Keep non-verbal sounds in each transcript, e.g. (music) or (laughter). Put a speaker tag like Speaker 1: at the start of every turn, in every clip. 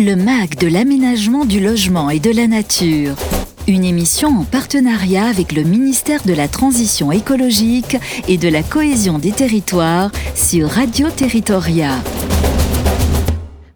Speaker 1: Le MAG de l'aménagement du logement et de la nature. Une émission en partenariat avec le ministère de la Transition écologique et de la cohésion des territoires sur Radio Territoria.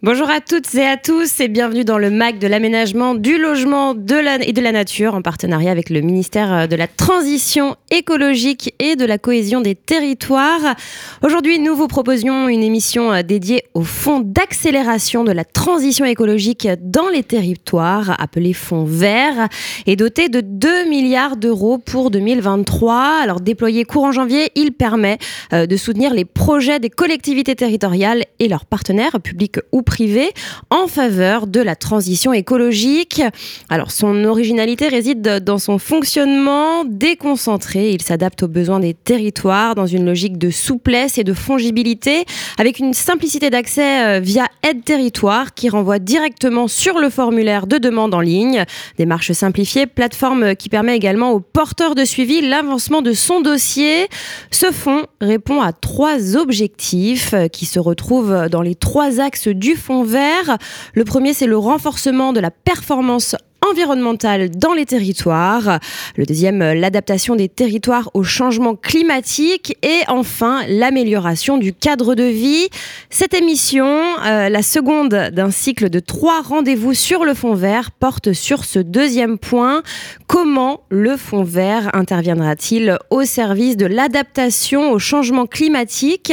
Speaker 2: Bonjour à toutes et à tous et bienvenue dans le MAC de l'aménagement du logement et de la nature en partenariat avec le ministère euh, de la Transition écologique et de la cohésion des territoires. Aujourd'hui, nous vous proposions une émission euh, dédiée au fonds d'accélération de la transition écologique dans les territoires, appelé Fonds Vert, et doté de 2 milliards d'euros pour 2023. Alors déployé courant janvier, il permet euh, de soutenir les projets des collectivités territoriales et leurs partenaires publics ou privé en faveur de la transition écologique. Alors son originalité réside dans son fonctionnement déconcentré. Il s'adapte aux besoins des territoires dans une logique de souplesse et de fongibilité avec une simplicité d'accès euh, via aide territoire qui renvoie directement sur le formulaire de demande en ligne. Démarche simplifiée, plateforme qui permet également aux porteurs de suivi l'avancement de son dossier. Ce fonds répond à trois objectifs euh, qui se retrouvent dans les trois axes du fonds vert. Le premier, c'est le renforcement de la performance environnementale dans les territoires. Le deuxième, l'adaptation des territoires au changement climatique. Et enfin, l'amélioration du cadre de vie. Cette émission, euh, la seconde d'un cycle de trois rendez-vous sur le fond vert, porte sur ce deuxième point. Comment le fond vert interviendra-t-il au service de l'adaptation au changement climatique?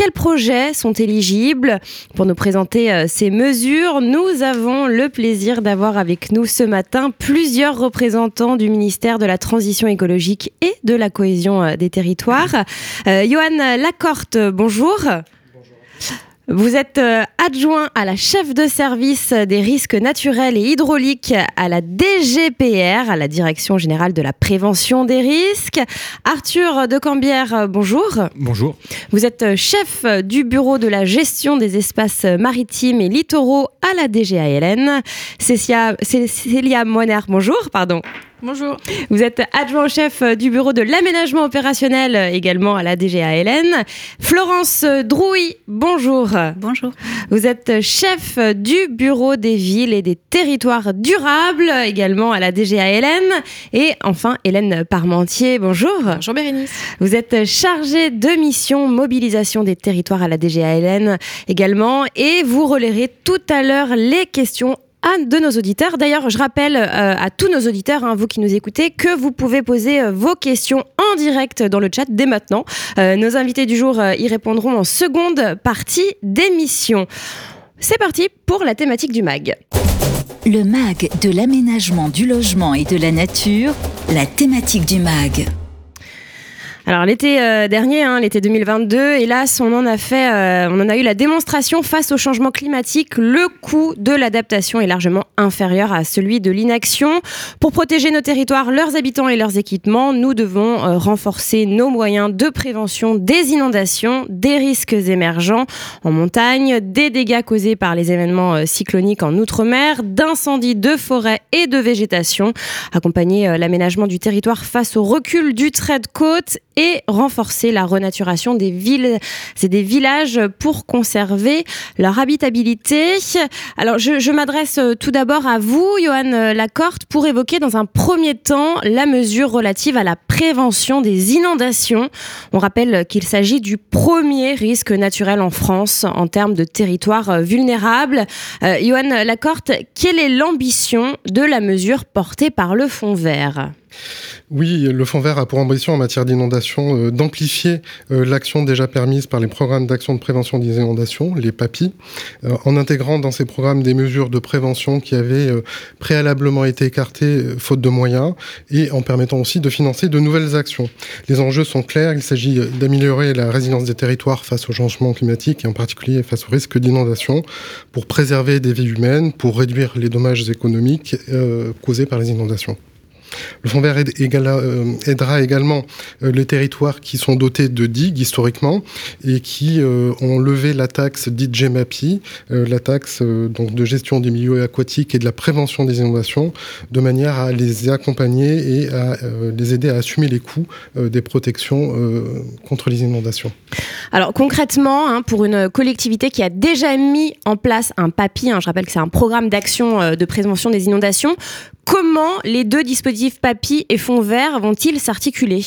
Speaker 2: Quels projets sont éligibles Pour nous présenter euh, ces mesures, nous avons le plaisir d'avoir avec nous ce matin plusieurs représentants du ministère de la Transition écologique et de la cohésion euh, des territoires. Euh, Johan Lacorte, bonjour. Vous êtes euh, adjoint à la chef de service des risques naturels et hydrauliques à la DGPR, à la Direction générale de la prévention des risques. Arthur de Cambière, euh, bonjour.
Speaker 3: Bonjour.
Speaker 2: Vous êtes euh, chef du bureau de la gestion des espaces maritimes et littoraux à la DGALN. Cécilia, Cécilia Moiner, bonjour, pardon.
Speaker 4: Bonjour.
Speaker 2: Vous êtes adjoint au chef du bureau de l'aménagement opérationnel également à la DGALN. Florence Drouy, bonjour.
Speaker 4: Bonjour.
Speaker 2: Vous êtes chef du bureau des villes et des territoires durables également à la DGALN. Et enfin, Hélène Parmentier, bonjour.
Speaker 4: Bonjour Bérénice.
Speaker 2: Vous êtes chargée de mission mobilisation des territoires à la DGALN également. Et vous relayerez tout à l'heure les questions de nos auditeurs. D'ailleurs, je rappelle euh, à tous nos auditeurs, hein, vous qui nous écoutez, que vous pouvez poser euh, vos questions en direct dans le chat dès maintenant. Euh, nos invités du jour y répondront en seconde partie d'émission. C'est parti pour la thématique du MAG.
Speaker 1: Le MAG de l'aménagement du logement et de la nature, la thématique du MAG.
Speaker 2: Alors l'été euh, dernier, hein, l'été 2022, hélas, on en a fait, euh, on en a eu la démonstration face au changement climatique. Le coût de l'adaptation est largement inférieur à celui de l'inaction. Pour protéger nos territoires, leurs habitants et leurs équipements, nous devons euh, renforcer nos moyens de prévention des inondations, des risques émergents en montagne, des dégâts causés par les événements cycloniques en outre-mer, d'incendies de forêt et de végétation, accompagner l'aménagement du territoire face au recul du trait de côte et renforcer la renaturation des villes et des villages pour conserver leur habitabilité. Alors, je, m'adresse euh, tout d'abord à vous, Johan Lacorte, pour évoquer dans un premier temps la mesure relative à la prévention des inondations. On rappelle qu'il s'agit du premier risque naturel en France en termes de territoire euh, vulnérable. Euh, Johan Lacorte, quelle est l'ambition de la mesure portée par le Fonds vert?
Speaker 3: Oui, le Fonds vert a pour ambition en matière d'inondation euh, d'amplifier euh, l'action déjà permise par les programmes d'action de prévention des inondations, les PAPI, euh, en intégrant dans ces programmes des mesures de prévention qui avaient préalablement été écartées faute de moyens et en permettant aussi de financer de nouvelles actions. Les enjeux sont clairs, il s'agit d'améliorer la résilience des territoires face au changement climatique et en particulier face au risque d'inondation pour préserver des vies humaines, pour réduire les dommages économiques causés par les inondations. Le fonds vert euh, aidera également euh, les territoires qui sont dotés de digues historiquement et qui ont levé la taxe dite GEMAPI, la taxe donc de gestion des milieux aquatiques et de la prévention des inondations, de manière à les accompagner et à les aider à assumer les coûts des protections contre les inondations.
Speaker 2: Alors concrètement, hein, pour une collectivité qui a déjà mis en place un PAPI, hein, je rappelle que c'est un programme d'action de prévention des inondations, Comment les deux dispositifs PAPI et fonds verts vont-ils s'articuler?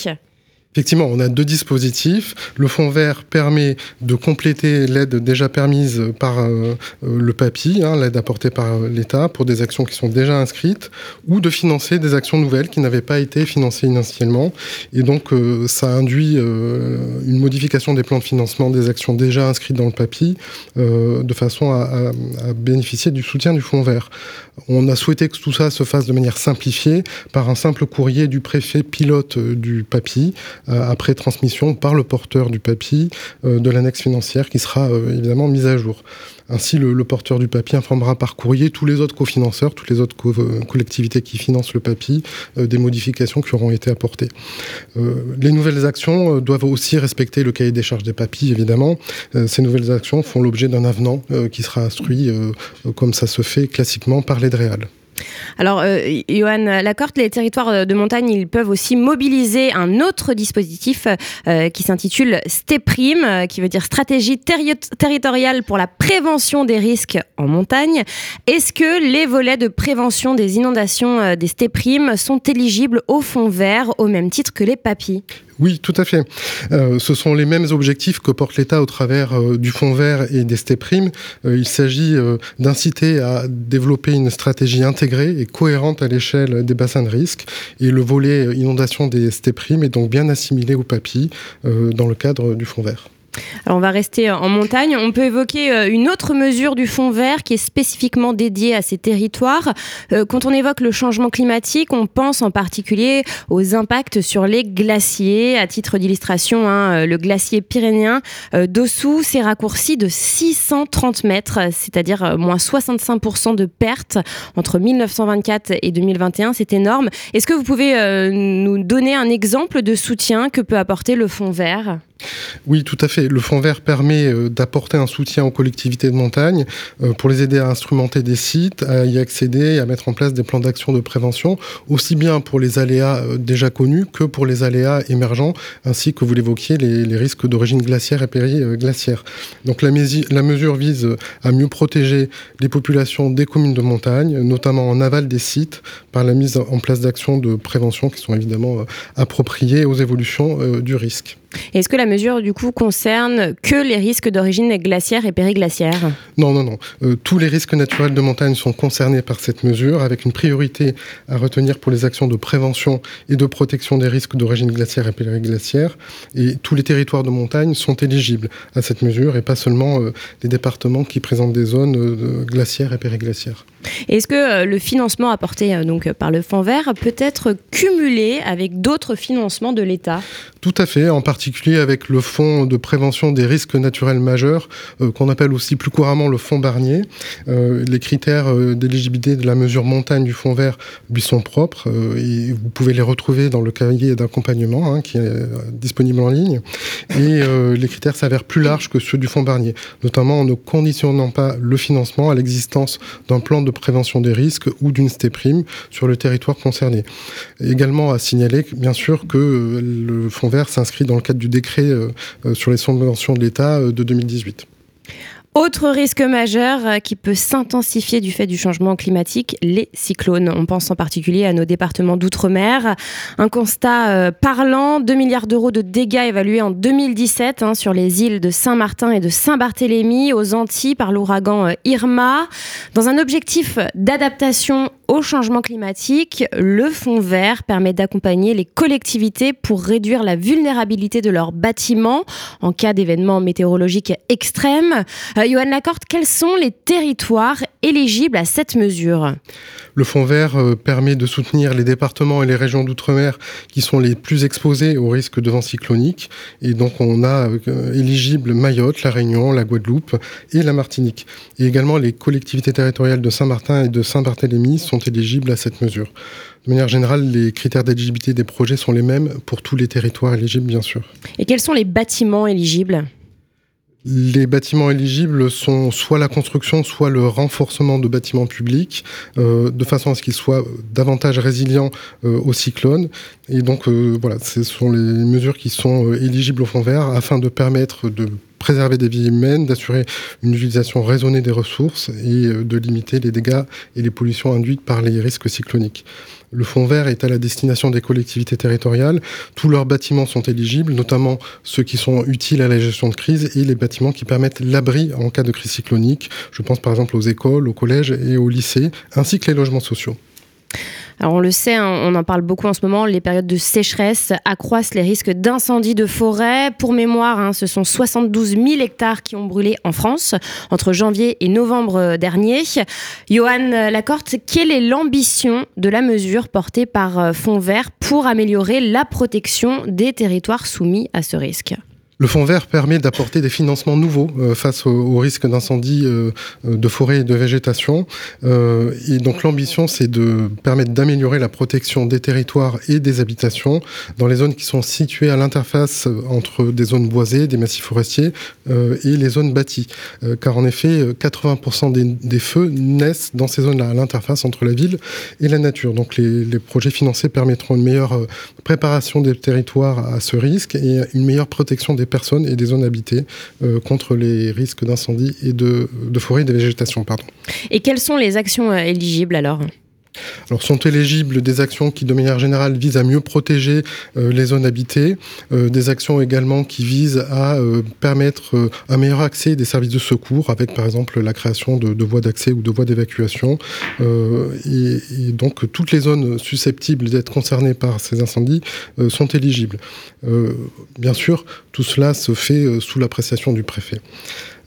Speaker 3: Effectivement, on a deux dispositifs. Le fonds vert permet de compléter l'aide déjà permise par euh, euh, le PAPI, hein, l'aide apportée par l'État pour des actions qui sont déjà inscrites, ou de financer des actions nouvelles qui n'avaient pas été financées initialement. Et donc, euh, ça induit une modification des plans de financement des actions déjà inscrites dans le PAPI, de façon à, à, bénéficier du soutien du fonds vert. On a souhaité que tout ça se fasse de manière simplifiée par un simple courrier du préfet pilote du PAPI après transmission par le porteur du papier euh, de l'annexe financière qui sera euh, évidemment mise à jour. Ainsi, le, porteur du papier informera par courrier tous les autres cofinanceurs, toutes les autres collectivités qui financent le papier des modifications qui auront été apportées. les nouvelles actions doivent aussi respecter le cahier des charges des papiers, évidemment. ces nouvelles actions font l'objet d'un avenant qui sera instruit, comme ça se fait classiquement, par l'AIDREAL.
Speaker 2: Alors, euh, Johan Lacorte, les territoires euh, de montagne, peuvent aussi mobiliser un autre dispositif euh, qui s'intitule STEPRIM, qui veut dire Stratégie territoriale pour la prévention des risques en montagne. Est-ce que les volets de prévention des inondations des STEPRIM sont éligibles au fonds vert au même titre que les papis?
Speaker 3: Oui, tout à fait. Euh, ce sont les mêmes objectifs que porte l'État au travers euh, du Fonds vert et des STEPRIM. Euh, il s'agit d'inciter à développer une stratégie intégrée et cohérente à l'échelle des bassins de risque. Et le volet inondation des STEPRIM est donc bien assimilé au PAPI dans le cadre du Fonds vert.
Speaker 2: Alors on va rester en montagne. On peut évoquer euh, une autre mesure du fonds vert qui est spécifiquement dédiée à ces territoires. Euh, quand on évoque le changement climatique, on pense en particulier aux impacts sur les glaciers. À titre d'illustration, hein, euh, le glacier pyrénéen d'Ossou s'est raccourci de 630 mètres, c'est-à-dire moins 65% de pertes entre 1924 et 2021. C'est énorme. Est-ce que vous pouvez nous donner un exemple de soutien que peut apporter le fonds vert?
Speaker 3: Oui, tout à fait. Le Fonds vert permet euh, d'apporter un soutien aux collectivités de montagne euh, pour les aider à instrumenter des sites, à y accéder à mettre en place des plans d'action de prévention, aussi bien pour les aléas euh, déjà connus que pour les aléas émergents, ainsi que vous l'évoquiez, les, risques d'origine glaciaire et périglaciaire. Donc la mesure vise à mieux protéger les populations des communes de montagne, notamment en aval des sites, par la mise en place d'actions de prévention qui sont évidemment appropriées aux évolutions du risque.
Speaker 2: Est-ce que la mesure, du coup, concerne que les risques d'origine glaciaire et périglaciaire?
Speaker 3: Non, non, non. Euh, tous les risques naturels de montagne sont concernés par cette mesure, avec une priorité à retenir pour les actions de prévention et de protection des risques d'origine glaciaire et périglaciaire. Et tous les territoires de montagne sont éligibles à cette mesure, et pas seulement euh, les départements qui présentent des zones euh, glaciaires et périglaciaires.
Speaker 2: Est-ce que le financement apporté donc par le Fonds vert peut être cumulé avec d'autres financements de l'État?
Speaker 3: Tout à fait, en particulier avec le fonds de prévention des risques naturels majeurs, euh, qu'on appelle aussi plus couramment le fonds Barnier. Euh, les critères euh, d'éligibilité de la mesure montagne du fonds vert lui sont propres et vous pouvez les retrouver dans le cahier d'accompagnement hein, qui est disponible en ligne. Et les critères s'avèrent plus larges que ceux du fonds Barnier, notamment en ne conditionnant pas le financement à l'existence d'un plan de prévention des risques ou d'une STEPRIM sur le territoire concerné. Également à signaler, bien sûr, que le fonds vert s'inscrit dans le cadre du décret euh, euh, sur les subventions de l'État euh, de 2018.
Speaker 2: Autre risque majeur qui peut s'intensifier du fait du changement climatique, les cyclones. On pense en particulier à nos départements d'outre-mer. Un constat parlant, 2 milliards d'euros de dégâts évalués en 2017 hein, sur les îles de Saint-Martin et de Saint-Barthélemy aux Antilles par l'ouragan Irma. Dans un objectif d'adaptation au changement climatique, le Fonds vert permet d'accompagner les collectivités pour réduire la vulnérabilité de leurs bâtiments en cas d'événements météorologiques extrêmes. Euh, Johan Lacorte, quels sont les territoires éligibles à cette mesure?
Speaker 3: Le fonds vert permet de soutenir les départements et les régions d'outre-mer qui sont les plus exposés au risque de vent cyclonique. Et donc on a éligible Mayotte, la Réunion, la Guadeloupe et la Martinique. Et également les collectivités territoriales de Saint-Martin et de Saint-Barthélemy sont éligibles à cette mesure. De manière générale, les critères d'éligibilité des projets sont les mêmes pour tous les territoires éligibles, bien sûr.
Speaker 2: Et quels sont les bâtiments éligibles?
Speaker 3: Les bâtiments éligibles sont soit la construction, soit le renforcement de bâtiments publics, euh, de façon à ce qu'ils soient davantage résilients euh, aux cyclones. Et donc, euh, voilà, ce sont les mesures qui sont éligibles au fonds vert afin de permettre de préserver des vies humaines, d'assurer une utilisation raisonnée des ressources et euh, de limiter les dégâts et les pollutions induites par les risques cycloniques. Le fonds vert est à la destination des collectivités territoriales. Tous leurs bâtiments sont éligibles, notamment ceux qui sont utiles à la gestion de crise et les bâtiments qui permettent l'abri en cas de crise cyclonique. Je pense par exemple aux écoles, aux collèges et aux lycées, ainsi que les logements sociaux.
Speaker 2: Alors on le sait, hein, on en parle beaucoup en ce moment, les périodes de sécheresse accroissent les risques d'incendie de forêt. Pour mémoire, hein, ce sont 72 000 hectares qui ont brûlé en France entre janvier et novembre dernier. Johan Lacorte, quelle est l'ambition de la mesure portée par euh, Fonds Vert pour améliorer la protection des territoires soumis à ce risque?
Speaker 3: Le fonds vert permet d'apporter des financements nouveaux euh, face au, risque d'incendie euh, euh, de forêt et de végétation. et donc l'ambition, c'est de permettre d'améliorer la protection des territoires et des habitations dans les zones qui sont situées à l'interface entre des zones boisées, des massifs forestiers et les zones bâties. car en effet, 80% des, feux naissent dans ces zones-là, à l'interface entre la ville et la nature. Donc les, les projets financés permettront une meilleure préparation des territoires à ce risque et une meilleure protection des personnes et des zones habitées euh, contre les risques d'incendie et de, de forêt et de végétation. Pardon.
Speaker 2: Et quelles sont les actions euh, éligibles alors?
Speaker 3: Alors sont éligibles des actions qui, de manière générale, visent à mieux protéger euh, les zones habitées, euh, des actions également qui visent à euh, permettre un meilleur accès des services de secours, avec par exemple la création de, voies d'accès ou de voies d'évacuation. Et, et, donc toutes les zones susceptibles d'être concernées par ces incendies sont éligibles. bien sûr, tout cela se fait sous l'appréciation du préfet.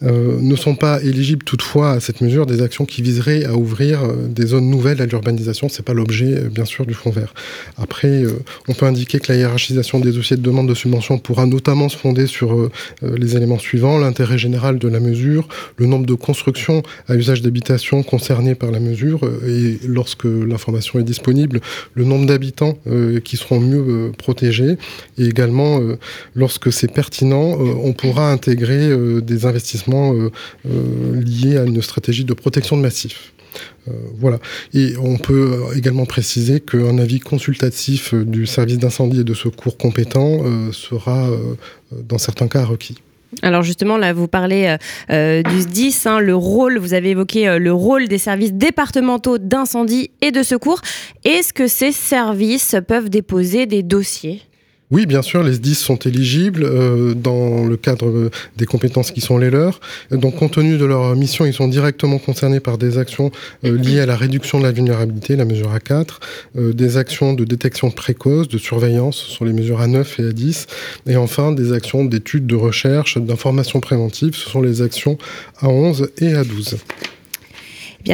Speaker 3: Euh, ne sont pas éligibles toutefois à cette mesure des actions qui viseraient à ouvrir euh, des zones nouvelles à l'urbanisation. C'est pas l'objet, euh, bien sûr, du fonds vert. Après, on peut indiquer que la hiérarchisation des dossiers de demande de subvention pourra notamment se fonder sur les éléments suivants l'intérêt général de la mesure, le nombre de constructions à usage d'habitation concernées par la mesure, et lorsque l'information est disponible, le nombre d'habitants qui seront mieux protégés, et également lorsque c'est pertinent, on pourra intégrer des investissements euh, euh, lié à une stratégie de protection de massifs. Euh, voilà. Et on peut également préciser qu'un avis consultatif du service d'incendie et de secours compétent sera, dans certains cas, requis.
Speaker 2: Alors justement, là, vous parlez du SDIS, hein, le rôle, vous avez évoqué le rôle des services départementaux d'incendie et de secours. Est-ce que ces services peuvent déposer des dossiers?
Speaker 3: Oui, bien sûr, les SDIS sont éligibles euh, dans le cadre euh, des compétences qui sont les leurs. Donc, compte tenu de leur mission, ils sont directement concernés par des actions euh, liées à la réduction de la vulnérabilité, la mesure A4, des actions de détection précoce, de surveillance sur les mesures A9 et A10, et enfin des actions d'études, de recherche, d'information préventive, ce sont les actions A11 et A12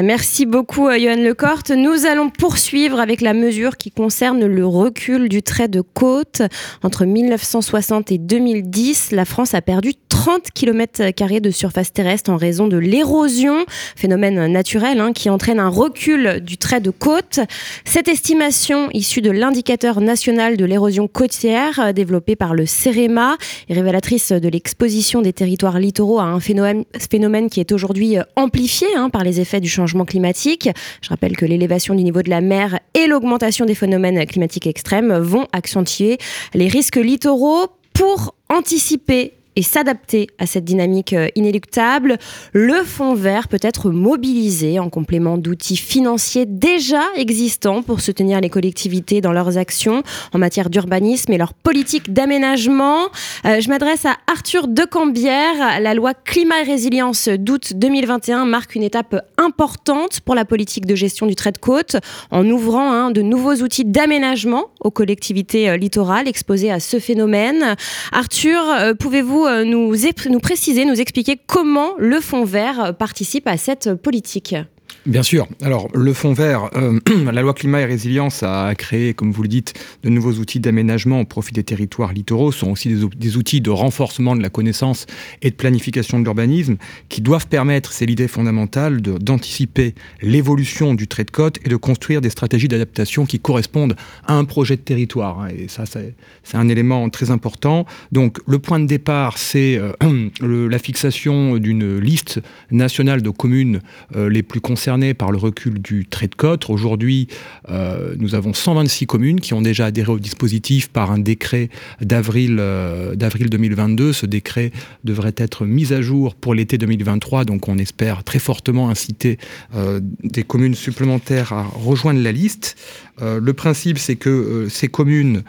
Speaker 2: merci beaucoup, euh, Johan Lecorte. Nous allons poursuivre avec la mesure qui concerne le recul du trait de côte. Entre 1960 et 2010, la France a perdu 30 km de surface terrestre en raison de l'érosion, phénomène naturel hein, qui entraîne un recul du trait de côte. Cette estimation, issue de l'indicateur national de l'érosion côtière euh, développé par le CEREMA, est révélatrice de l'exposition des territoires littoraux à un phénomène, phénomène qui est aujourd'hui euh, amplifié hein, par les effets du changement climatique. Je rappelle que l'élévation du niveau de la mer et l'augmentation des phénomènes climatiques extrêmes vont accentuer les risques littoraux pour anticiper et s'adapter à cette dynamique euh, inéluctable, le fonds vert peut être mobilisé en complément d'outils financiers déjà existants pour soutenir les collectivités dans leurs actions en matière d'urbanisme et leur politique d'aménagement. Euh, je m'adresse à Arthur Decambière. La loi climat et résilience d'août 2021 marque une étape importante pour la politique de gestion du trait de côte en ouvrant hein, de nouveaux outils d'aménagement aux collectivités euh, littorales exposées à ce phénomène. Arthur, pouvez-vous vous nous, nous préciser, nous expliquer comment le Fonds vert participe à cette politique
Speaker 4: Bien sûr. Alors, le fonds vert, euh, (clears throat) la loi climat et résilience a créé, comme vous le dites, de nouveaux outils d'aménagement au profit des territoires littoraux, Ce sont aussi des, outils de renforcement de la connaissance et de planification de l'urbanisme qui doivent permettre, c'est l'idée fondamentale, d'anticiper l'évolution du trait de côte et de construire des stratégies d'adaptation qui correspondent à un projet de territoire. Hein. Et ça, c'est un élément très important. Donc, le point de départ, c'est euh, (clears throat) la fixation d'une liste nationale de communes euh, les plus concernées par le recul du trait de côte. Aujourd'hui, euh, nous avons 126 communes qui ont déjà adhéré au dispositif par un décret d'avril euh, d'avril 2022. Ce décret devrait être mis à jour pour l'été 2023, donc on espère très fortement inciter euh, des communes supplémentaires à rejoindre la liste. Euh, le principe, c'est que ces communes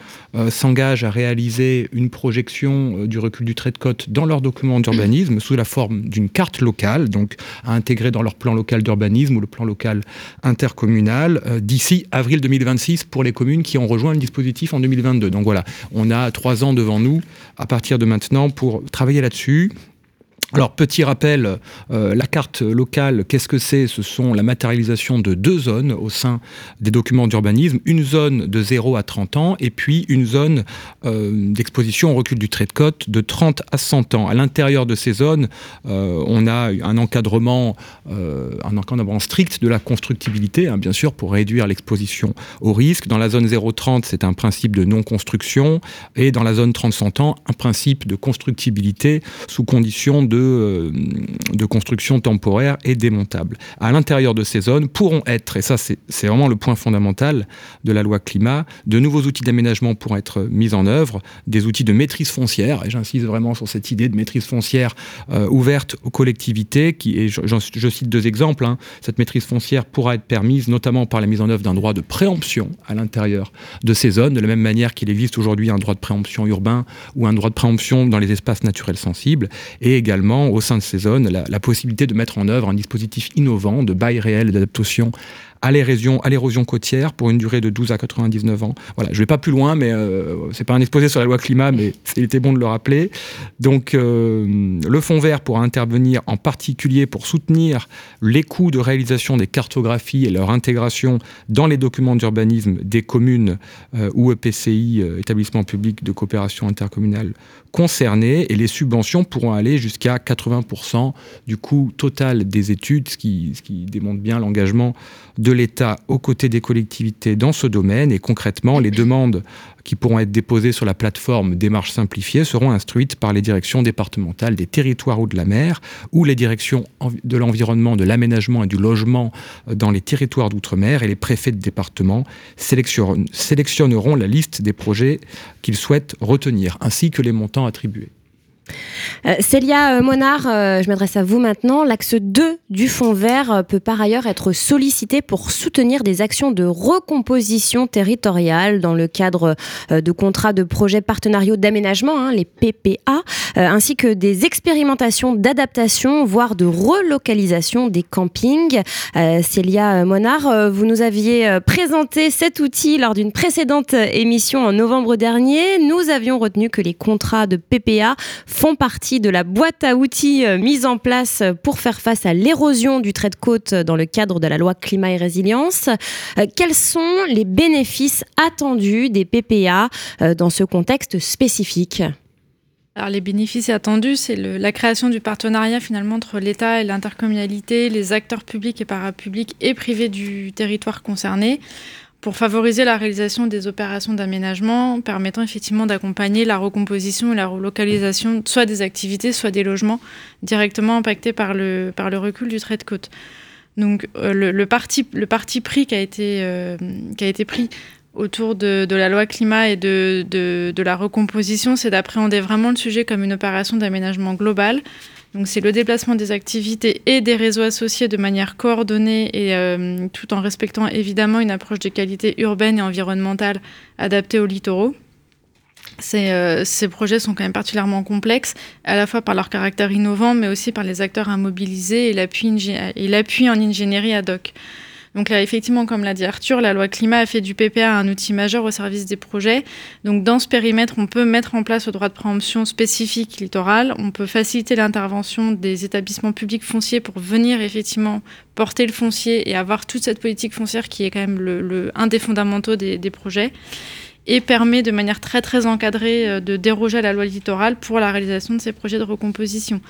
Speaker 4: s'engagent à réaliser une projection du recul du trait de côte dans leur document d'urbanisme sous la forme d'une carte locale, donc à intégrer dans leur plan local d'urbanisme ou le plan local intercommunal d'ici avril 2026 pour les communes qui ont rejoint le dispositif en 2022. Donc voilà, on a trois ans devant nous à partir de maintenant pour travailler là-dessus alors, petit rappel, euh, la carte locale, qu'est-ce que c'est? Ce sont la matérialisation de deux zones au sein des documents d'urbanisme. Une zone de 0 à 30 ans et puis une zone euh, d'exposition au recul du trait de côte de 30 à 100 ans. À l'intérieur de ces zones, euh, on a un encadrement, un encadrement strict de la constructibilité, hein, bien sûr, pour réduire l'exposition au risque. Dans la zone 0-30, c'est un principe de non-construction. Et dans la zone 30-100 ans, un principe de constructibilité sous condition de euh, de, construction temporaire et démontable. À l'intérieur de ces zones pourront être, et ça c'est vraiment le point fondamental de la loi climat, de nouveaux outils d'aménagement pourront être mis en œuvre, des outils de maîtrise foncière, et j'insiste vraiment sur cette idée de maîtrise foncière euh, ouverte aux collectivités, qui, et je, cite deux exemples, hein. cette maîtrise foncière pourra être permise notamment par la mise en œuvre d'un droit de préemption à l'intérieur de ces zones, de la même manière qu'il existe aujourd'hui un droit de préemption urbain ou un droit de préemption dans les espaces naturels sensibles, et également au sein de ces zones la, possibilité de mettre en œuvre un dispositif innovant de bail réel d'adaptation à l'érosion, côtière pour une durée de 12 à 99 ans. Voilà, je vais pas plus loin, mais euh, c'est pas un exposé sur la loi climat, mais il était bon de le rappeler. Donc, euh, le fonds vert pourra intervenir en particulier pour soutenir les coûts de réalisation des cartographies et leur intégration dans les documents d'urbanisme des communes euh, ou EPCI, établissements publics de coopération intercommunale concernés, et les subventions pourront aller jusqu'à 80% du coût total des études, ce qui, ce qui démontre bien l'engagement de l'État aux côtés des collectivités dans ce domaine. Et concrètement, les demandes qui pourront être déposées sur la plateforme démarche simplifiée seront instruites par les directions départementales des territoires ou de la mer ou les directions de l'environnement, de l'aménagement et du logement euh, dans les territoires d'outre-mer et les préfets de département sélectionneront la liste des projets qu'ils souhaitent retenir ainsi que les montants attribués.
Speaker 2: Euh, Célia euh, Monard, euh, je m'adresse à vous maintenant. L'axe 2 du Fonds vert peut par ailleurs être sollicité pour soutenir des actions de recomposition territoriale dans le cadre de contrats de projets partenariaux d'aménagement, hein, les PPA, ainsi que des expérimentations d'adaptation, voire de relocalisation des campings. Célia Monard, vous nous aviez présenté cet outil lors d'une précédente émission en novembre dernier. Nous avions retenu que les contrats de PPA font partie de la boîte à outils euh, mise en place pour faire face à l'érosion du trait de côte dans le cadre de la loi climat et résilience. Euh, quels sont les bénéfices attendus des PPA euh, dans ce contexte spécifique?
Speaker 5: Alors les bénéfices attendus, c'est la création du partenariat finalement entre l'État et l'intercommunalité, les acteurs publics et parapublics et privés du territoire concerné pour favoriser la réalisation des opérations d'aménagement permettant effectivement d'accompagner la recomposition et la relocalisation soit des activités, soit des logements directement impactés par le, recul du trait de côte. Donc euh, le, parti, le parti pris qui a été, euh, pris autour de, la loi climat et de, de la recomposition, c'est d'appréhender vraiment le sujet comme une opération d'aménagement global donc c'est le déplacement des activités et des réseaux associés de manière coordonnée et euh, tout en respectant évidemment une approche de qualité urbaine et environnementale adaptée aux littoraux. Ces, euh, ces, projets sont quand même particulièrement complexes, à la fois par leur caractère innovant, mais aussi par les acteurs à mobiliser et l'appui en ingénierie ad hoc. Donc là, effectivement, comme l'a dit Arthur, la loi climat a fait du PPA un outil majeur au service des projets. Donc dans ce périmètre, on peut mettre en place le droit de préemption spécifique littoral, on peut faciliter l'intervention des établissements publics fonciers pour venir effectivement porter le foncier et avoir toute cette politique foncière qui est quand même un des fondamentaux des, des projets et permet de manière très très encadrée euh, de déroger à la loi littorale pour la réalisation de ces projets de recomposition.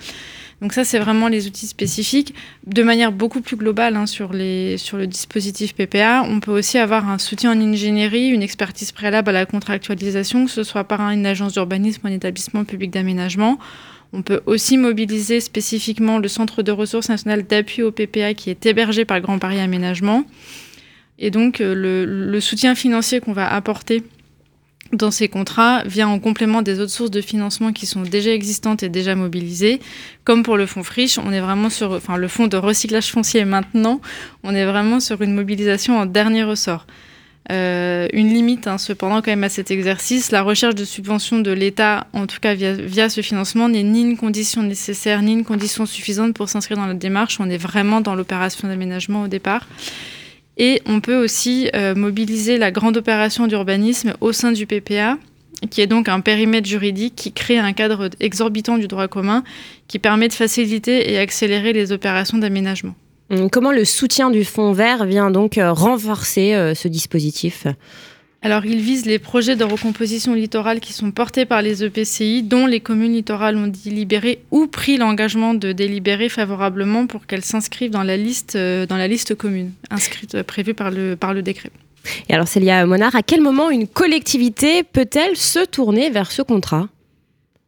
Speaker 5: Donc ça, c'est vraiment les outils spécifiques. De manière beaucoup plus globale hein, sur, le dispositif PPA, on peut aussi avoir un soutien en ingénierie, une expertise préalable à la contractualisation, que ce soit par une agence d'urbanisme ou un établissement public d'aménagement. On peut aussi mobiliser spécifiquement le Centre de ressources nationales d'appui au PPA qui est hébergé par Grand Paris Aménagement. Et donc euh, le soutien financier qu'on va apporter dans ces contrats vient en complément des autres sources de financement qui sont déjà existantes et déjà mobilisées. Comme pour le fonds Friche, on est vraiment sur, le fonds de recyclage foncier maintenant, on est vraiment sur une mobilisation en dernier ressort. Euh, une limite, hein, cependant, quand même à cet exercice, la recherche de subventions de l'État, en tout cas via ce financement, n'est ni une condition nécessaire ni une condition suffisante pour s'inscrire dans la démarche. On est vraiment dans l'opération d'aménagement au départ. Et on peut aussi euh, mobiliser la grande opération d'urbanisme au sein du PPA, qui est donc un périmètre juridique qui crée un cadre exorbitant du droit commun qui permet de faciliter et accélérer les opérations d'aménagement.
Speaker 2: Hum, comment le soutien du Fonds vert vient donc euh, renforcer euh, ce dispositif?
Speaker 5: Alors, il vise les projets de recomposition littorale qui sont portés par les EPCI, dont les communes littorales ont délibéré ou pris l'engagement de délibérer favorablement pour qu'elles s'inscrivent dans la liste, euh, dans la liste commune, inscrite, euh, prévue par le, par le décret.
Speaker 2: Et alors, Célia Monard, à quel moment une collectivité peut-elle se tourner vers ce contrat?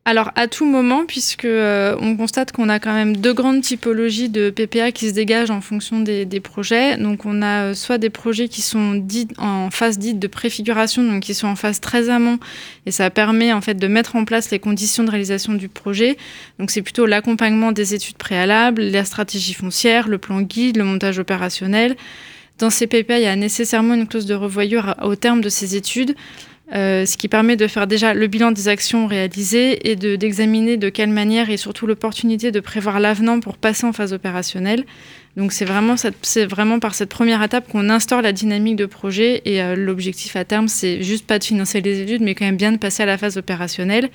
Speaker 5: Alors à tout moment, puisque euh, on constate qu'on a quand même deux grandes typologies de PPA qui se dégagent en fonction des, projets. Donc on a euh, soit des projets qui sont dits en phase dite de préfiguration, donc qui sont en phase très amont, et ça permet en fait de mettre en place les conditions de réalisation du projet. Donc c'est plutôt l'accompagnement des études préalables, la stratégie foncière, le plan guide, le montage opérationnel. Dans ces PPA, il y a nécessairement une clause de revoyure au terme de ces études. Euh, ce qui permet de faire déjà le bilan des actions réalisées et d'examiner de, quelle manière et surtout l'opportunité de prévoir l'avenant pour passer en phase opérationnelle. Donc c'est vraiment, vraiment par cette première étape qu'on instaure la dynamique de projet et euh, l'objectif à terme, c'est juste pas de financer les études, mais quand même bien de passer à la phase opérationnelle.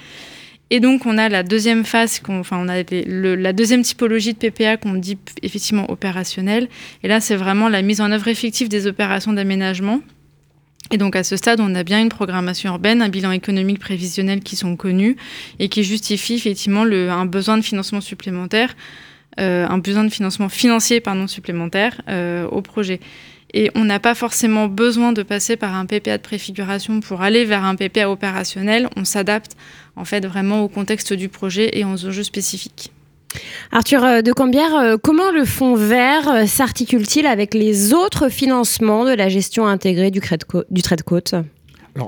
Speaker 5: Et donc, on a la deuxième phase, enfin, on a la deuxième typologie de PPA qu'on dit effectivement opérationnelle. Et là, c'est vraiment la mise en œuvre effective des opérations d'aménagement. Et donc à ce stade, on a bien une programmation urbaine, un bilan économique prévisionnel qui sont connus et qui justifient effectivement un besoin de financement supplémentaire, euh, un besoin de financement financier pardon, supplémentaire euh, au projet. Et on n'a pas forcément besoin de passer par un PPA de préfiguration pour aller vers un PPA opérationnel. On s'adapte en fait vraiment au contexte du projet et aux enjeux spécifiques.
Speaker 2: Arthur euh, de Cambière, euh, comment le fonds vert euh, s'articule-t-il avec les autres financements de la gestion intégrée du, trait de côte?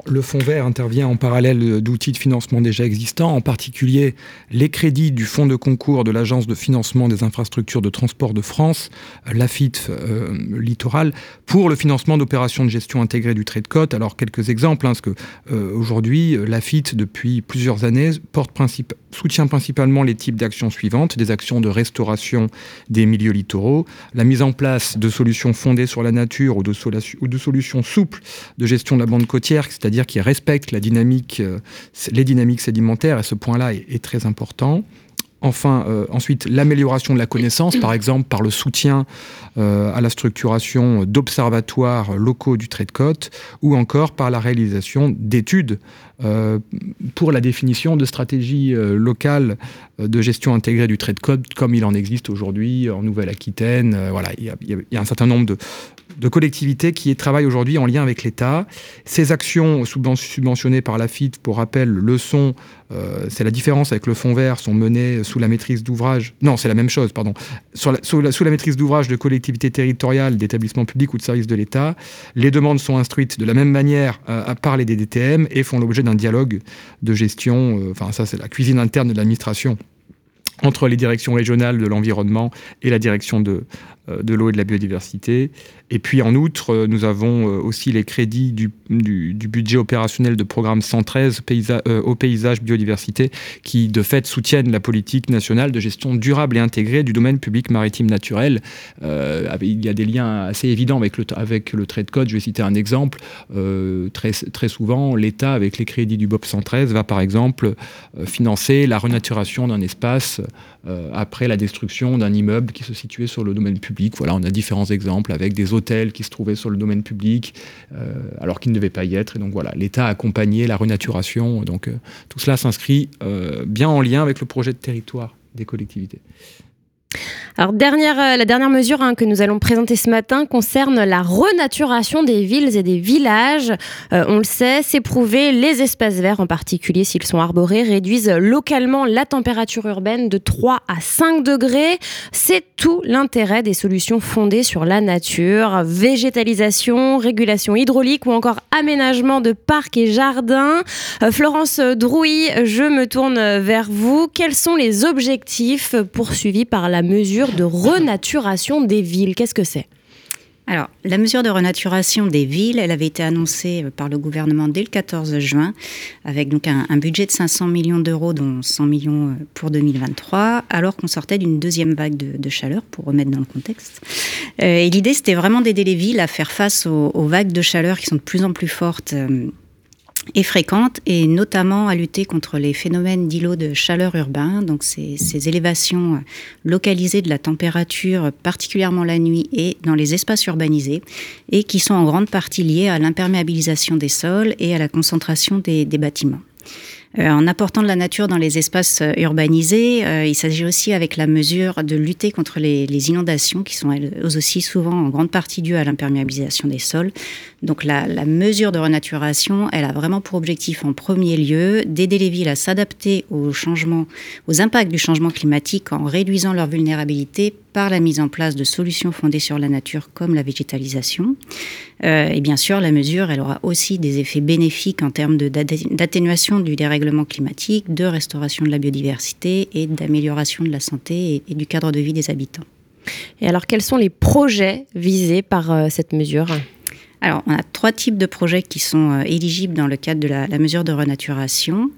Speaker 4: Le fonds vert intervient en parallèle d'outils de financement déjà existants, en particulier les crédits du fonds de concours de l'Agence de financement des infrastructures de transport de France, l'AFIT euh, Littoral, pour le financement d'opérations de gestion intégrée du trait de côte. Alors, quelques exemples, hein, euh, aujourd'hui, l'AFIT, depuis plusieurs années, soutient principalement les types d'actions suivantes des actions de restauration des milieux littoraux, la mise en place de solutions fondées sur la nature ou de solutions souples de gestion de la bande côtière c'est-à-dire qui respecte euh, les dynamiques sédimentaires, et ce point-là est, très important. Enfin, euh, ensuite, l'amélioration de la connaissance, par exemple par le soutien euh, à la structuration d'observatoires locaux du trait de côte, ou encore par la réalisation d'études pour la définition de stratégies locales de gestion intégrée du trait de côte, comme il en existe aujourd'hui en Nouvelle-Aquitaine. voilà, il y, a un certain nombre de, de collectivités qui travaillent aujourd'hui en lien avec l'État. Ces actions subventionnées par la FIT, pour rappel, le sont, euh, c'est la différence avec le fonds vert, sont menées sous la maîtrise d'ouvrage. Non, c'est la même chose, pardon. sous, la, maîtrise d'ouvrage de collectivités territoriales, d'établissements publics ou de services de l'État. Les demandes sont instruites de la même manière euh, à par les DDTM et font l'objet d'un dialogue de gestion. Euh, enfin, ça, c'est la cuisine interne de l'administration entre les directions régionales de l'environnement et la direction de, de l'eau et de la biodiversité. Et puis en outre, nous avons aussi les crédits du, budget opérationnel de programme 113 au paysage biodiversité qui de fait soutiennent la politique nationale de gestion durable et intégrée du domaine public maritime naturel. il y a des liens assez évidents avec le, avec le trait de code. Je vais citer un exemple. très, très souvent, l'État, avec les crédits du BOP 113, va par exemple financer la renaturation d'un espace euh, après la destruction d'un immeuble qui se situait sur le domaine public. Voilà, on a différents exemples avec des hôtels qui se trouvaient sur le domaine public euh, alors qu'ils ne devaient pas y être. Et donc voilà, l'État a accompagné la renaturation. Donc euh, tout cela s'inscrit bien en lien avec le projet de territoire des collectivités.
Speaker 2: Alors, dernière, euh, la dernière mesure hein, que nous allons présenter ce matin concerne la renaturation des villes et des villages. Euh, on le sait, c'est prouvé, les espaces verts, en particulier s'ils sont arborés, réduisent localement la température urbaine de 3 à 5 degrés. C'est tout l'intérêt des solutions fondées sur la nature, végétalisation, régulation hydraulique ou encore aménagement de parcs et jardins. Euh, Florence Drouy, je me tourne vers vous. Quels sont les objectifs poursuivis par la mesure de renaturation des villes. Qu'est-ce que c'est?
Speaker 6: Alors, la mesure de renaturation des villes, elle avait été annoncée par le gouvernement dès le 14 juin, avec donc un, budget de 500 millions d'euros, dont 100 millions euh, pour 2023, alors qu'on sortait d'une deuxième vague de, chaleur, pour remettre dans le contexte. Euh, et l'idée, c'était vraiment d'aider les villes à faire face aux, vagues de chaleur qui sont de plus en plus fortes euh, est fréquente et notamment à lutter contre les phénomènes d'îlots de chaleur urbain, donc ces, élévations localisées de la température, particulièrement la nuit et dans les espaces urbanisés, et qui sont en grande partie liées à l'imperméabilisation des sols et à la concentration des, bâtiments. Euh, en apportant de la nature dans les espaces euh, urbanisés, euh, il s'agit aussi avec la mesure de lutter contre les, les, inondations qui sont elles aussi souvent en grande partie dues à l'imperméabilisation des sols. Donc la, mesure de renaturation, elle a vraiment pour objectif en premier lieu d'aider les villes à s'adapter aux impacts du changement climatique en réduisant leur vulnérabilité par la mise en place de solutions fondées sur la nature comme la végétalisation. Euh, et bien sûr, la mesure, elle aura aussi des effets bénéfiques en termes d'atténuation du dérèglement climatique, de restauration de la biodiversité et d'amélioration de la santé et, du cadre de vie des habitants.
Speaker 2: Et alors, quels sont les projets visés par euh, cette mesure?
Speaker 6: Alors, on a trois types de projets qui sont euh, éligibles dans le cadre de la, mesure de renaturation.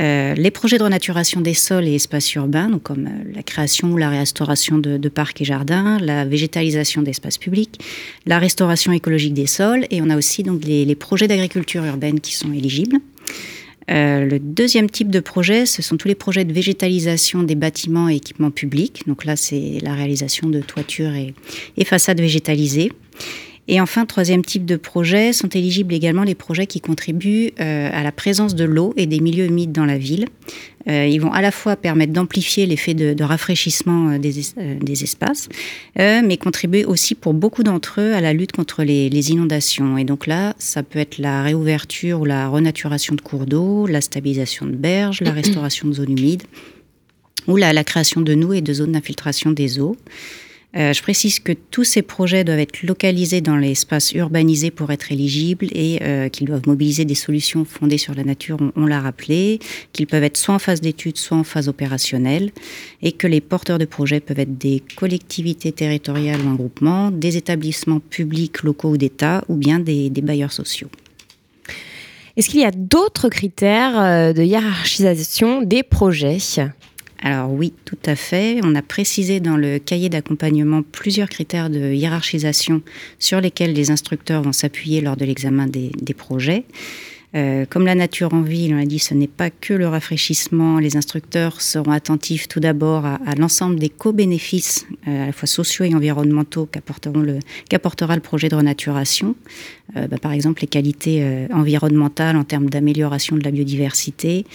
Speaker 6: Euh, les projets de renaturation des sols et espaces urbains, donc comme euh, la création ou la restauration de, parcs et jardins, la végétalisation d'espaces publics, la restauration écologique des sols, et on a aussi donc les, projets d'agriculture urbaine qui sont éligibles. Le deuxième type de projet, ce sont tous les projets de végétalisation des bâtiments et équipements publics. Donc là, c'est la réalisation de toitures et façades végétalisées. Et enfin, troisième type de projet, sont éligibles également les projets qui contribuent euh, à la présence de l'eau et des milieux humides dans la ville. Euh, ils vont à la fois permettre d'amplifier l'effet de, rafraîchissement euh, des, espaces, mais contribuer aussi pour beaucoup d'entre eux à la lutte contre les, inondations. Et donc là, ça peut être la réouverture ou la renaturation de cours d'eau, la stabilisation de berges, la (clears throat) restauration de zones humides ou la, la création de noues et de zones d'infiltration des eaux. Euh, je précise que tous ces projets doivent être localisés dans l'espace urbanisé pour être éligibles et euh, qu'ils doivent mobiliser des solutions fondées sur la nature, on, l'a rappelé, qu'ils peuvent être soit en phase d'études, soit en phase opérationnelle, et que les porteurs de projets peuvent être des collectivités territoriales ou un groupement, des établissements publics, locaux ou d'État, ou bien des, des bailleurs sociaux.
Speaker 2: Est-ce qu'il y a d'autres critères euh, de hiérarchisation des projets?
Speaker 6: Alors oui, tout à fait. On a précisé dans le cahier d'accompagnement plusieurs critères de hiérarchisation sur lesquels les instructeurs vont s'appuyer lors de l'examen des, projets. Euh, comme la nature en ville, on a dit, ce n'est pas que le rafraîchissement. Les instructeurs seront attentifs tout d'abord à, l'ensemble des co-bénéfices, euh, à la fois sociaux et environnementaux, qu'apportera le projet de renaturation. Euh, bah, par exemple, les qualités environnementales en termes d'amélioration de la biodiversité,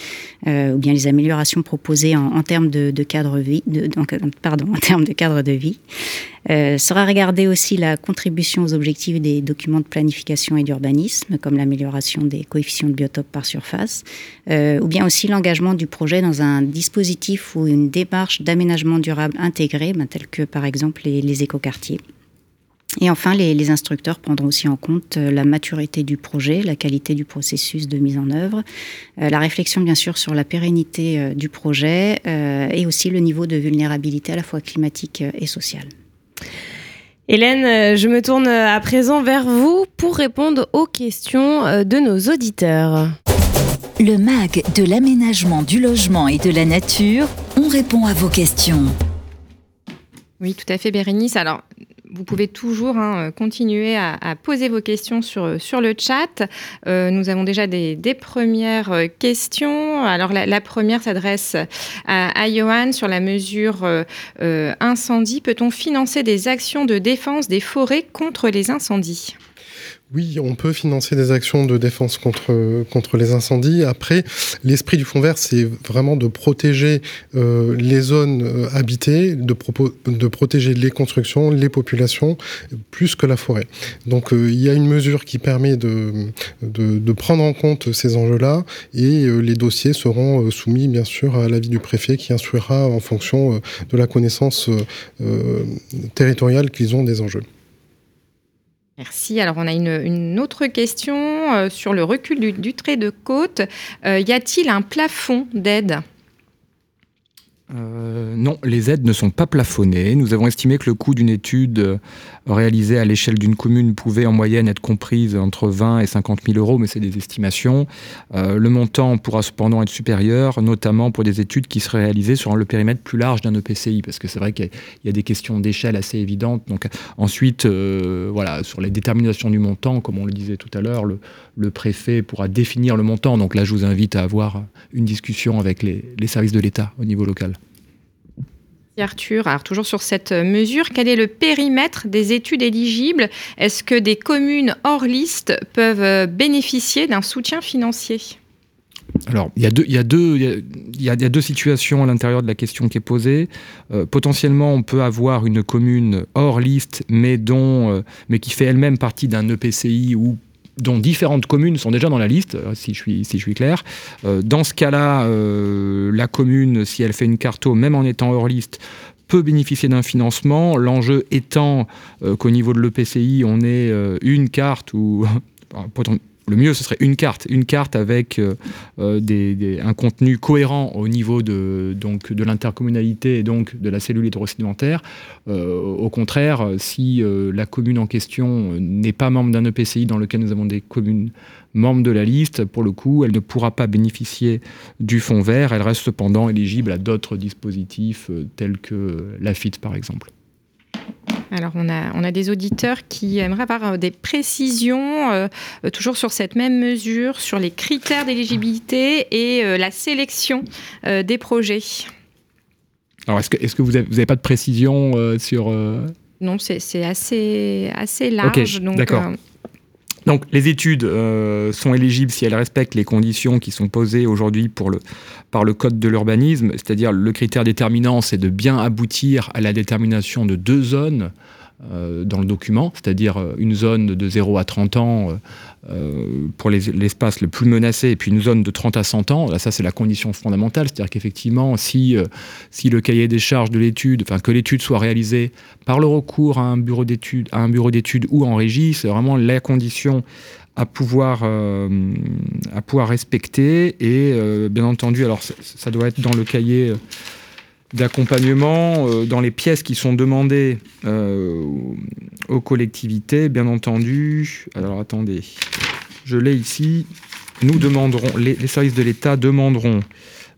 Speaker 6: ou bien les améliorations proposées en, termes de, cadre de vie. Sera regardée aussi la contribution aux objectifs des documents de planification et d'urbanisme, comme l'amélioration des coefficients de biotope par surface, euh, ou bien aussi l'engagement du projet dans un dispositif ou une démarche d'aménagement durable intégré, ben, tel que par exemple les, les écoquartiers. Et enfin, les, instructeurs prendront aussi en compte euh, la maturité du projet, la qualité du processus de mise en œuvre, euh, la réflexion bien sûr sur la pérennité du projet et aussi le niveau de vulnérabilité à la fois climatique et sociale.
Speaker 2: Hélène, je me tourne à présent vers vous pour répondre aux questions de nos auditeurs.
Speaker 1: Le MAG de l'aménagement du logement et de la nature, on répond à vos questions.
Speaker 7: Oui, tout à fait, Bérénice. Alors, vous pouvez toujours hein, continuer à, poser vos questions sur, sur le chat. Euh, nous avons déjà des, premières questions. Alors la, première s'adresse à, Johan sur la mesure euh, incendie. Peut-on financer des actions de défense des forêts contre les incendies?
Speaker 3: Oui, on peut financer des actions de défense contre, contre les incendies. Après, l'esprit du Fonds vert, c'est vraiment de protéger euh, les zones euh, habitées, de, de protéger les constructions, les populations, plus que la forêt. Donc euh, il y a une mesure qui permet de, de, prendre en compte ces enjeux-là et les dossiers seront soumis bien sûr à l'avis du préfet qui instruira en fonction de la connaissance territoriale qu'ils ont des enjeux.
Speaker 7: Merci. Alors, on a une, autre question euh, sur le recul du, trait de côte. Euh, y a-t-il un plafond d'aide?
Speaker 4: Euh, non, les aides ne sont pas plafonnées. Nous avons estimé que le coût d'une étude euh, réalisée à l'échelle d'une commune pouvait en moyenne être comprise entre 20 et 50 000 euros, mais c'est des estimations. Euh, le montant pourra cependant être supérieur, notamment pour des études qui seraient réalisées sur le périmètre plus large d'un EPCI, parce que c'est vrai qu'il y, a des questions d'échelle assez évidentes. Ensuite, voilà, sur les déterminations du montant, comme on le disait tout à l'heure, le, préfet pourra définir le montant. Donc là, je vous invite à avoir une discussion avec les services de l'État au niveau local.
Speaker 7: Arthur, alors toujours sur cette mesure, quel est le périmètre des études éligibles? Est-ce que des communes hors liste peuvent bénéficier d'un soutien financier?
Speaker 4: Alors, il y, a deux, situations à l'intérieur de la question qui est posée. Euh, potentiellement, on peut avoir une commune hors liste, mais, dont, euh, mais qui fait elle-même partie d'un EPCI ou dont différentes communes sont déjà dans la liste, euh, si je suis, si je suis clair. Euh, dans ce cas-là, euh, la commune, si elle fait une carto, même en étant hors liste, peut bénéficier d'un financement. L'enjeu étant qu'au niveau de l'EPCI, on ait une carte ou (laughs) le mieux, ce serait une carte, une carte avec euh, euh, un contenu cohérent au niveau de, l'intercommunalité et donc de la cellule hétérosédimentaire. Euh, au contraire, si la commune en question n'est pas membre d'un EPCI dans lequel nous avons des communes membres de la liste, pour le coup, elle ne pourra pas bénéficier du fonds vert. Elle reste cependant éligible à d'autres dispositifs tels que l'AFIT, par exemple.
Speaker 7: Alors, on a, on a des auditeurs qui aimeraient avoir euh, des précisions, euh, euh, toujours sur cette même mesure, sur les critères d'éligibilité et la sélection des projets.
Speaker 4: Alors, est-ce que, est que vous n'avez pas de précision sur...
Speaker 7: Non, c'est assez, assez large.
Speaker 4: D'accord. Donc les études euh, sont éligibles si elles respectent les conditions qui sont posées aujourd'hui par le Code de l'urbanisme, c'est-à-dire le critère déterminant, c'est de bien aboutir à la détermination de deux zones euh, dans le document, c'est-à-dire euh, une zone de 0 à 30 ans euh, pour l'espace le plus menacé, et puis une zone de 30 à 100 ans. Là, ça, c'est la condition fondamentale, c'est-à-dire qu'effectivement, si, si le cahier des charges de l'étude, enfin que l'étude soit réalisée par le recours à un bureau d'études, ou en régie, c'est vraiment la condition à pouvoir, à pouvoir respecter. Et bien entendu, alors ça, doit être dans le cahier d'accompagnement euh, dans les pièces qui sont demandées euh, aux collectivités, bien entendu. Alors attendez, je l'ai ici. Nous demanderons, les services de l'État demanderont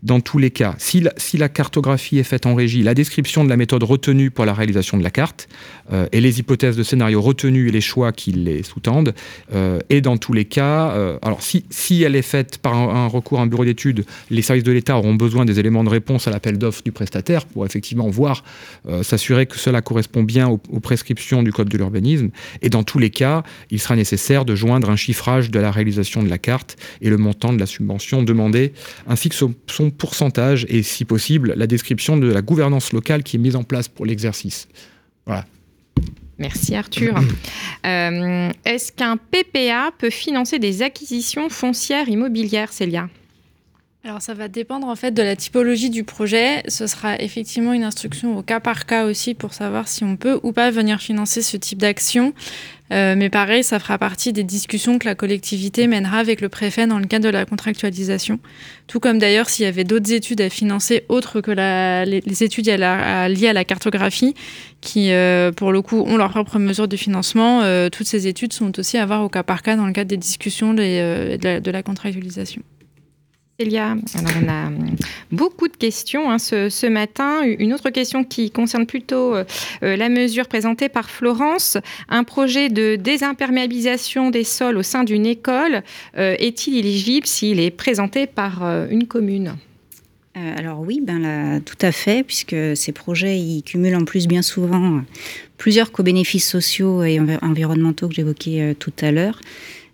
Speaker 4: dans tous les cas, si la, cartographie est faite en régie, la description de la méthode retenue pour la réalisation de la carte euh, et les hypothèses de scénario retenues et les choix qui les sous-tendent, euh, et dans tous les cas, euh, alors si, elle est faite par un, recours à un bureau d'études, les services de l'État auront besoin des éléments de réponse à l'appel d'offres du prestataire pour effectivement voir, s'assurer que cela correspond bien aux, prescriptions du Code de l'urbanisme, et dans tous les cas, il sera nécessaire de joindre un chiffrage de la réalisation de la carte et le montant de la subvention demandée, ainsi que son pourcentage et, si possible, la description de la gouvernance locale qui est mise en place pour l'exercice. Voilà.
Speaker 7: Merci Arthur. (clears throat) Euh, est-ce qu'un PPA peut financer des acquisitions foncières immobilières, Célia?
Speaker 5: Alors ça va dépendre en fait de la typologie du projet. Ce sera effectivement une instruction au cas par cas aussi pour savoir si on peut ou pas venir financer ce type d'action. Euh, mais pareil, ça fera partie des discussions que la collectivité mènera avec le préfet dans le cadre de la contractualisation. Tout comme d'ailleurs s'il y avait d'autres études à financer autres que les, études liées à la cartographie, qui euh, pour le coup ont leurs propres mesures de financement. Euh, toutes ces études sont aussi à voir au cas par cas dans le cadre des discussions de la contractualisation.
Speaker 7: Célia, alors on a hum, beaucoup de questions hein, ce, matin. Une autre question qui concerne plutôt euh, euh, la mesure présentée par Florence. Un projet de désimperméabilisation des sols au sein d'une école euh, est-il éligible s'il est présenté par une commune?
Speaker 6: Alors oui, ben tout à fait, puisque ces projets ils cumulent en plus bien souvent plusieurs co-bénéfices sociaux et environnementaux que j'évoquais tout à l'heure.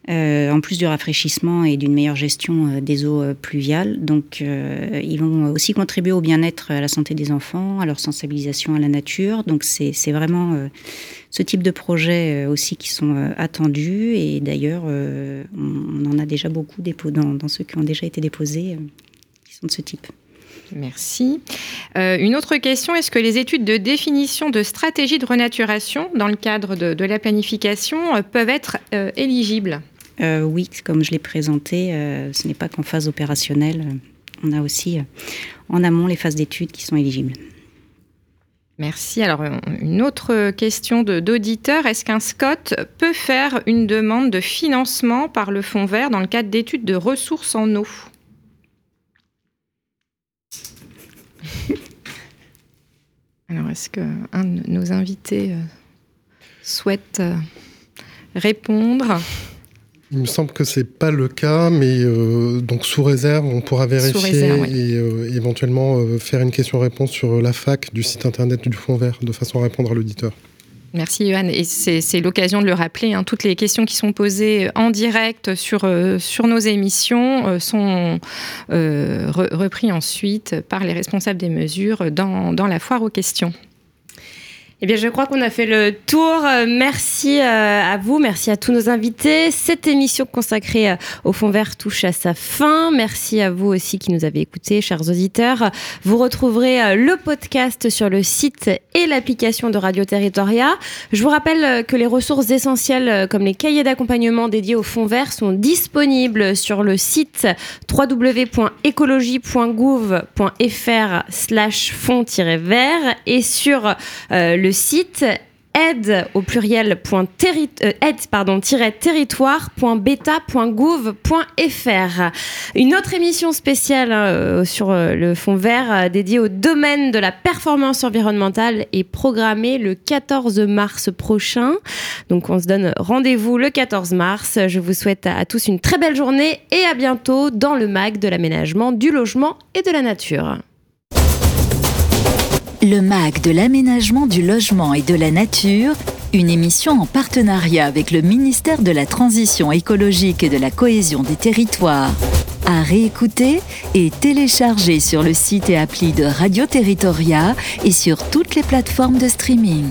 Speaker 6: Euh, en plus du rafraîchissement et d'une meilleure gestion euh, des eaux euh, pluviales. Donc, ils vont aussi contribuer au bien-être, à la santé des enfants, à leur sensibilisation à la nature. Donc, c'est vraiment ce type de projets aussi qui sont attendus. Et d'ailleurs, on, en a déjà beaucoup dans, dans, ceux qui ont déjà été déposés, qui sont de ce type.
Speaker 7: Merci. une autre question, est-ce que les études de définition de stratégie de renaturation dans le cadre de, la planification peuvent être éligibles?
Speaker 6: Euh, oui, comme je l'ai présenté, euh, ce n'est pas qu'en phase opérationnelle. On a aussi euh, en amont les phases d'études qui sont éligibles.
Speaker 7: Merci. Alors, une autre question d'auditeur. Est-ce qu'un SCOT peut faire une demande de financement par le Fonds vert dans le cadre d'études de ressources en eau? Alors, est-ce qu'un de nos invités souhaite répondre?
Speaker 3: Il me semble que c'est pas le cas, mais euh, donc sous réserve, on pourra vérifier et euh, éventuellement euh, faire une question-réponse sur la fac du site internet du Fonds Vert de façon à répondre à l'auditeur.
Speaker 7: Merci Johan. Et c'est l'occasion de le rappeler, hein, toutes les questions qui sont posées en direct sur, sur nos émissions sont reprises ensuite par les responsables des mesures dans, dans la foire aux questions.
Speaker 2: Eh bien, je crois qu'on a fait le tour. Euh, merci euh, à vous, merci à tous nos invités. Cette émission consacrée euh, au fond vert touche à sa fin. Merci à vous aussi qui nous avez écoutés, chers auditeurs. Vous retrouverez le podcast sur le site et l'application de Radio Territoria. Je vous rappelle que les ressources essentielles comme les cahiers d'accompagnement dédiés au fond vert sont disponibles sur le site www.écologie.gouv.fr slash fond-vert et sur le site aide au pluriel point euh, aide pardon territoire.beta.gouv.fr une autre émission spéciale hein, euh, sur euh, le fond vert dédiée au domaine de la performance environnementale est programmée le 14 mars prochain. Donc on se donne rendez-vous le 14 mars. Je vous souhaite à tous une très belle journée et à bientôt dans le mag de l'aménagement du logement et de la nature
Speaker 1: le MAC de l'aménagement du logement et de la nature, une émission en partenariat avec le ministère de la Transition écologique et de la cohésion des territoires. À réécouter et télécharger sur le site et appli de Radio Territoria et sur toutes les plateformes de streaming.